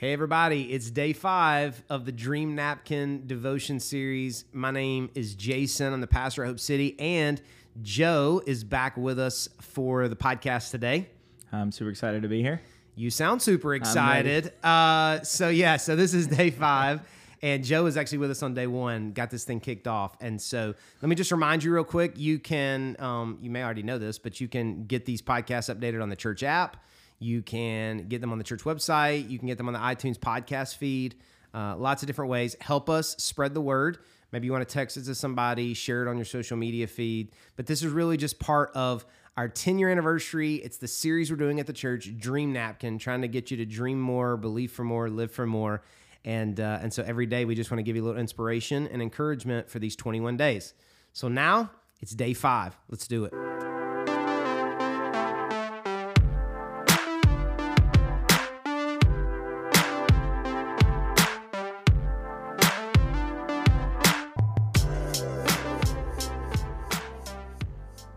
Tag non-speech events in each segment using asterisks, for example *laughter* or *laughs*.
Hey, everybody, it's day five of the Dream Napkin Devotion Series. My name is Jason. I'm the pastor at Hope City, and Joe is back with us for the podcast today. I'm super excited to be here. You sound super excited. Uh, so, yeah, so this is day five. *laughs* And Joe is actually with us on day one, got this thing kicked off. And so let me just remind you real quick you can, um, you may already know this, but you can get these podcasts updated on the church app. You can get them on the church website. You can get them on the iTunes podcast feed. Uh, lots of different ways. Help us spread the word. Maybe you want to text it to somebody, share it on your social media feed. But this is really just part of our 10 year anniversary. It's the series we're doing at the church, Dream Napkin, trying to get you to dream more, believe for more, live for more. And, uh, and so every day we just want to give you a little inspiration and encouragement for these 21 days. So now it's day five. Let's do it.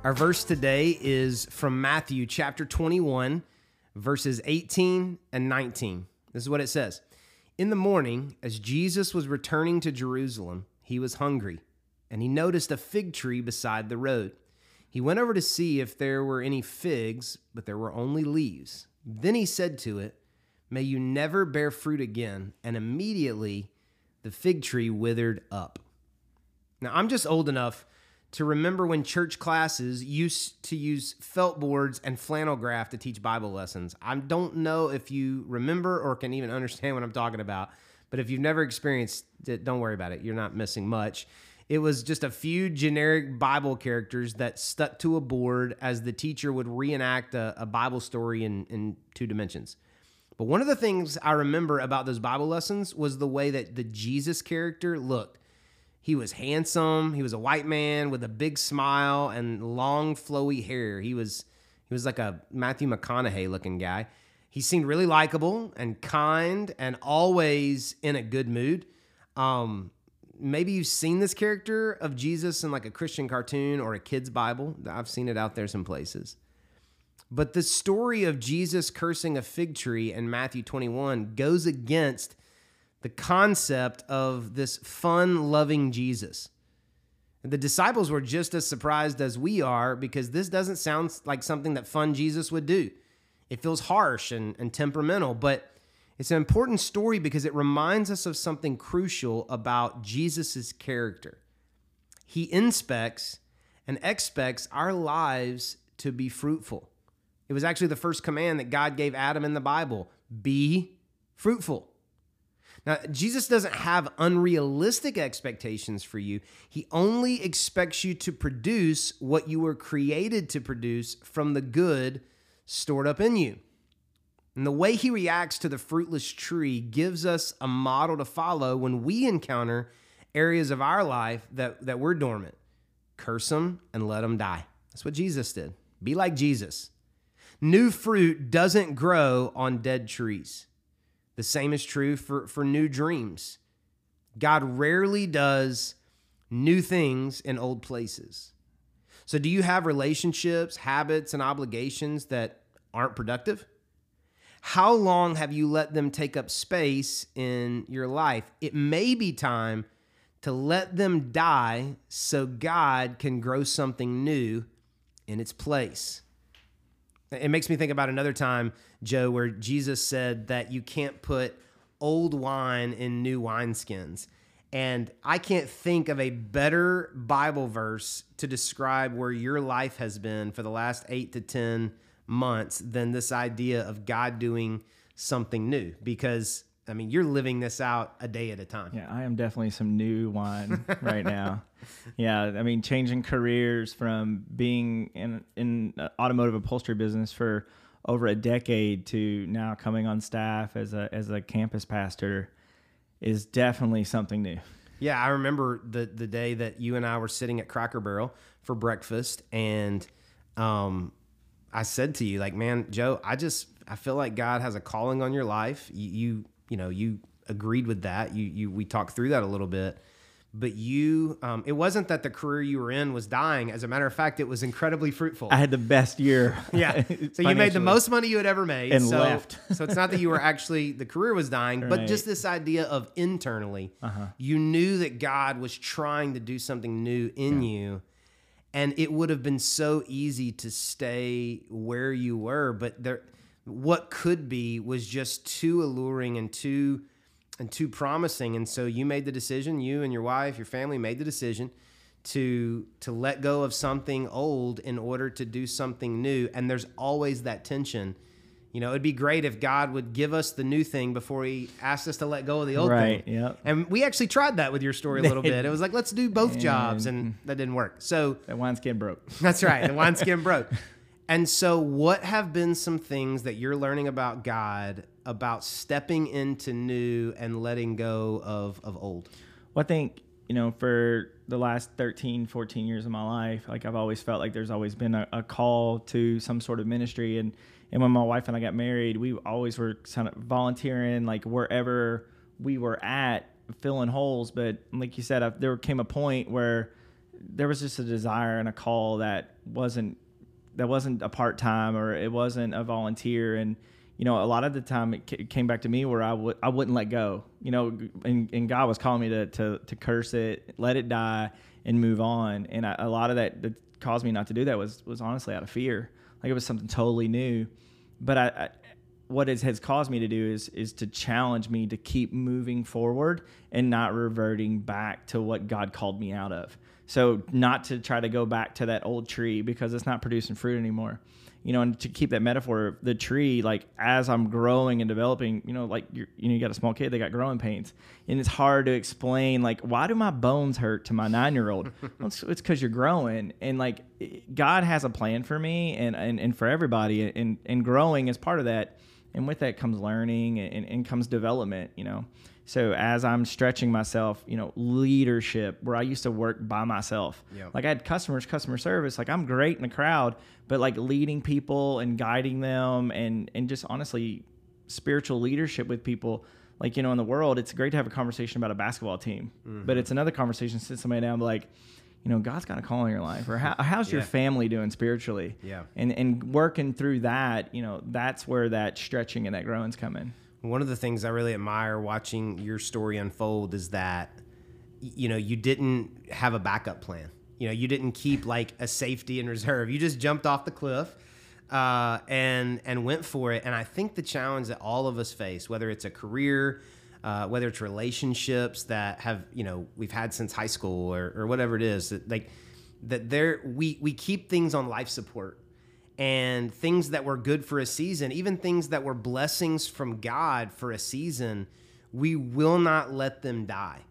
Our verse today is from Matthew chapter 21, verses 18 and 19. This is what it says In the morning, as Jesus was returning to Jerusalem, he was hungry, and he noticed a fig tree beside the road. He went over to see if there were any figs, but there were only leaves. Then he said to it, May you never bear fruit again. And immediately the fig tree withered up. Now, I'm just old enough to remember when church classes used to use felt boards and flannel graph to teach Bible lessons. I don't know if you remember or can even understand what I'm talking about, but if you've never experienced it, don't worry about it. You're not missing much. It was just a few generic Bible characters that stuck to a board as the teacher would reenact a, a Bible story in, in two dimensions. But one of the things I remember about those Bible lessons was the way that the Jesus character looked. He was handsome. He was a white man with a big smile and long flowy hair. He was he was like a Matthew McConaughey looking guy. He seemed really likable and kind and always in a good mood. Um, maybe you've seen this character of Jesus in like a Christian cartoon or a kid's Bible. I've seen it out there some places. But the story of Jesus cursing a fig tree in Matthew 21 goes against the concept of this fun loving Jesus. The disciples were just as surprised as we are because this doesn't sound like something that fun Jesus would do. It feels harsh and, and temperamental, but it's an important story because it reminds us of something crucial about Jesus' character. He inspects and expects our lives to be fruitful. It was actually the first command that God gave Adam in the Bible be fruitful. Now, Jesus doesn't have unrealistic expectations for you. He only expects you to produce what you were created to produce from the good stored up in you. And the way he reacts to the fruitless tree gives us a model to follow when we encounter areas of our life that, that we're dormant. Curse them and let them die. That's what Jesus did. Be like Jesus. New fruit doesn't grow on dead trees. The same is true for, for new dreams. God rarely does new things in old places. So, do you have relationships, habits, and obligations that aren't productive? How long have you let them take up space in your life? It may be time to let them die so God can grow something new in its place. It makes me think about another time, Joe, where Jesus said that you can't put old wine in new wineskins. And I can't think of a better Bible verse to describe where your life has been for the last eight to 10 months than this idea of God doing something new. Because I mean, you're living this out a day at a time. Yeah, I am definitely some new wine *laughs* right now. Yeah, I mean, changing careers from being in in automotive upholstery business for over a decade to now coming on staff as a as a campus pastor is definitely something new. Yeah, I remember the the day that you and I were sitting at Cracker Barrel for breakfast, and um, I said to you, like, man, Joe, I just I feel like God has a calling on your life. You, you you know you agreed with that. You you we talked through that a little bit, but you um, it wasn't that the career you were in was dying as a matter of fact it was incredibly fruitful I had the best year. *laughs* yeah *laughs* so you made the most money you had ever made And so, left. so it's not that you were *laughs* actually the career was dying but just this idea of internally Uh-huh. you knew that god was trying to do something new in you and it would have been so easy to stay where you were but there what could be was just too alluring and too and too promising and so you made the decision you and your wife your family made the decision to to let go of something old in order to do something new and there's always that tension you know it'd be great if god would give us the new thing before he asked us to let go of the old Right, thing yep. and we actually tried that with your story a *laughs* little bit it was like let's do both jobs and that didn't work so That wineskin broke. that's right. The wineskin broke. *laughs* And so, what have been some things that you're learning about God about stepping into new and letting go of, of old? Well, I think, you know, for the last 13, 14 years of my life, like I've always felt like there's always been a, a call to some sort of ministry. And, and when my wife and I got married, we always were kind of volunteering, like wherever we were at, filling holes. But like you said, I, there came a point where there was just a desire and a call that wasn't that wasn't a part time or it wasn't a volunteer. And you know a lot of the time it ca- came back to me where I would I wouldn't let go you know and, and God was calling me to, to to curse it let it die and move on. And I, a lot of that that caused me not to do that was was honestly out of fear. Like it was something totally new. But I what it has caused me to do is is to challenge me to keep moving forward and not reverting back to what God called me out of. So not to try to go back to that old tree because it's not producing fruit anymore. You know, and to keep that metaphor, of the tree, like as I'm growing and developing, you know, like you're, you know, you got a small kid, they got growing pains, and it's hard to explain, like, why do my bones hurt to my nine year old? *laughs* well, it's because you're growing, and like God has a plan for me and and, and for everybody, and and growing is part of that and with that comes learning and, and comes development you know. So as i'm stretching myself you know leadership where i used to work by myself. Yeah. like i had customers customer service like i'm great in the crowd but like leading people and guiding them and and just honestly spiritual leadership with people like you know in the world it's great to have a conversation about a basketball team but mm-hmm. it's another conversation to sit somebody down and be like you know god's got a call in your life or how, how's your family doing spiritually Yeah. and and working through that you know that's where that stretching and that growing's coming One of the things I really admire watching your story unfold is that you know you didn't have a backup plan. You know, you didn't keep like a safety in reserve. You just jumped off the cliff uh, and and went for it. And I think the challenge that all of us face, whether it's a career, uh, whether it's relationships that have you know we've had since high school or, or whatever it is, that like that there we we keep things on life support and things that were good for a season, even things that were blessings from God for a season, we will not let them die.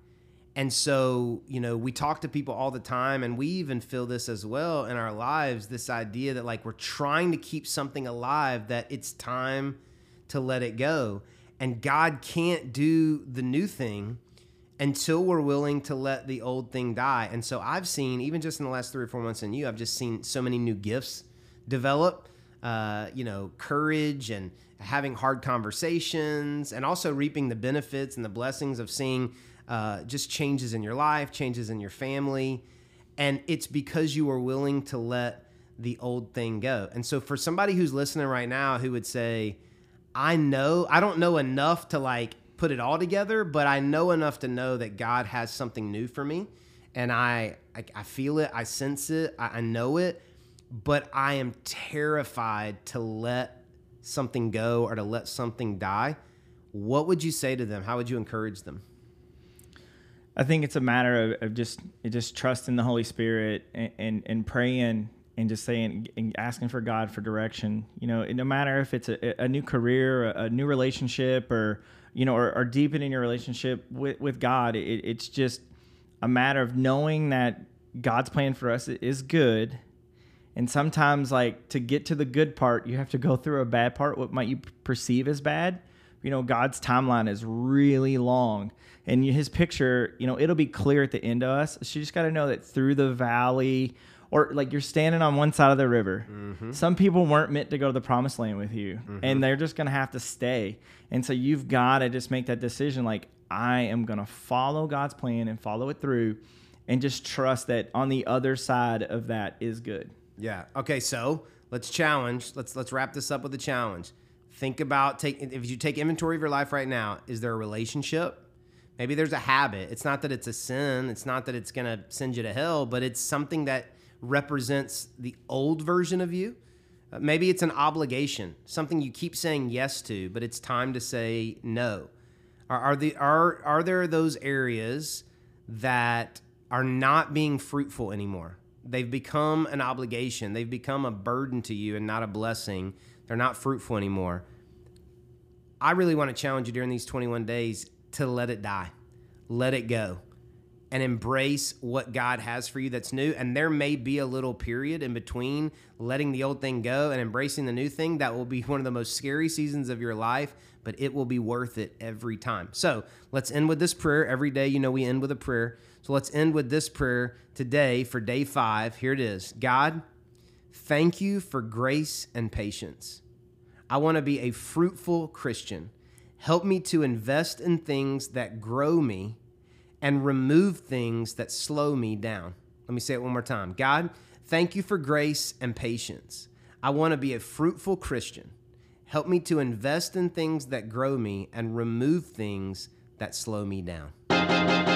And so, you know, we talk to people all the time, and we even feel this as well in our lives this idea that, like, we're trying to keep something alive, that it's time to let it go. And God can't do the new thing until we're willing to let the old thing die. And so I've seen, even just in the last three or four months in you, I've just seen so many new gifts develop. Uh, you know, courage and having hard conversations, and also reaping the benefits and the blessings of seeing uh, just changes in your life, changes in your family. And it's because you are willing to let the old thing go. And so, for somebody who's listening right now who would say, I know, I don't know enough to like put it all together, but I know enough to know that God has something new for me. And I, I, I feel it, I sense it, I, I know it, but I am terrified to let something go or to let something die. What would you say to them? How would you encourage them? I think it's a matter of, of just just trusting the Holy Spirit and, and, and praying and just saying and asking for God for direction. You know, no matter if it's a, a new career, a, a new relationship, or you know, or, or deepening your relationship with with God. It, it's just a matter of knowing that God's plan for us is good. And sometimes, like to get to the good part, you have to go through a bad part. What might you perceive as bad? You know, God's timeline is really long, and His picture, you know, it'll be clear at the end of us. So you just got to know that through the valley, or like you're standing on one side of the river. Mm-hmm. Some people weren't meant to go to the promised land with you, mm-hmm. and they're just gonna have to stay. And so you've got to just make that decision. Like I am going to follow God's plan and follow it through and just trust that on the other side of that is good. Yeah. Okay, so let's challenge. Let's let's wrap this up with a challenge. Think about take if you take inventory of your life right now, is there a relationship? Maybe there's a habit. It's not that it's a sin, it's not that it's going to send you to hell, but it's something that represents the old version of you. Uh, maybe it's an obligation, something you keep saying yes to, but it's time to say no. Are, are the are are there those areas that are not being fruitful anymore? They've become an obligation. They've become a burden to you and not a blessing. They're not fruitful anymore. I really want to challenge you during these 21 days to let it die, let it go, and embrace what God has for you that's new. And there may be a little period in between letting the old thing go and embracing the new thing that will be one of the most scary seasons of your life, but it will be worth it every time. So let's end with this prayer. Every day, you know, we end with a prayer. So let's end with this prayer today for day five. Here it is God, thank you for grace and patience. I want to be a fruitful Christian. Help me to invest in things that grow me and remove things that slow me down. Let me say it one more time. God, thank you for grace and patience. I want to be a fruitful Christian. Help me to invest in things that grow me and remove things that slow me down.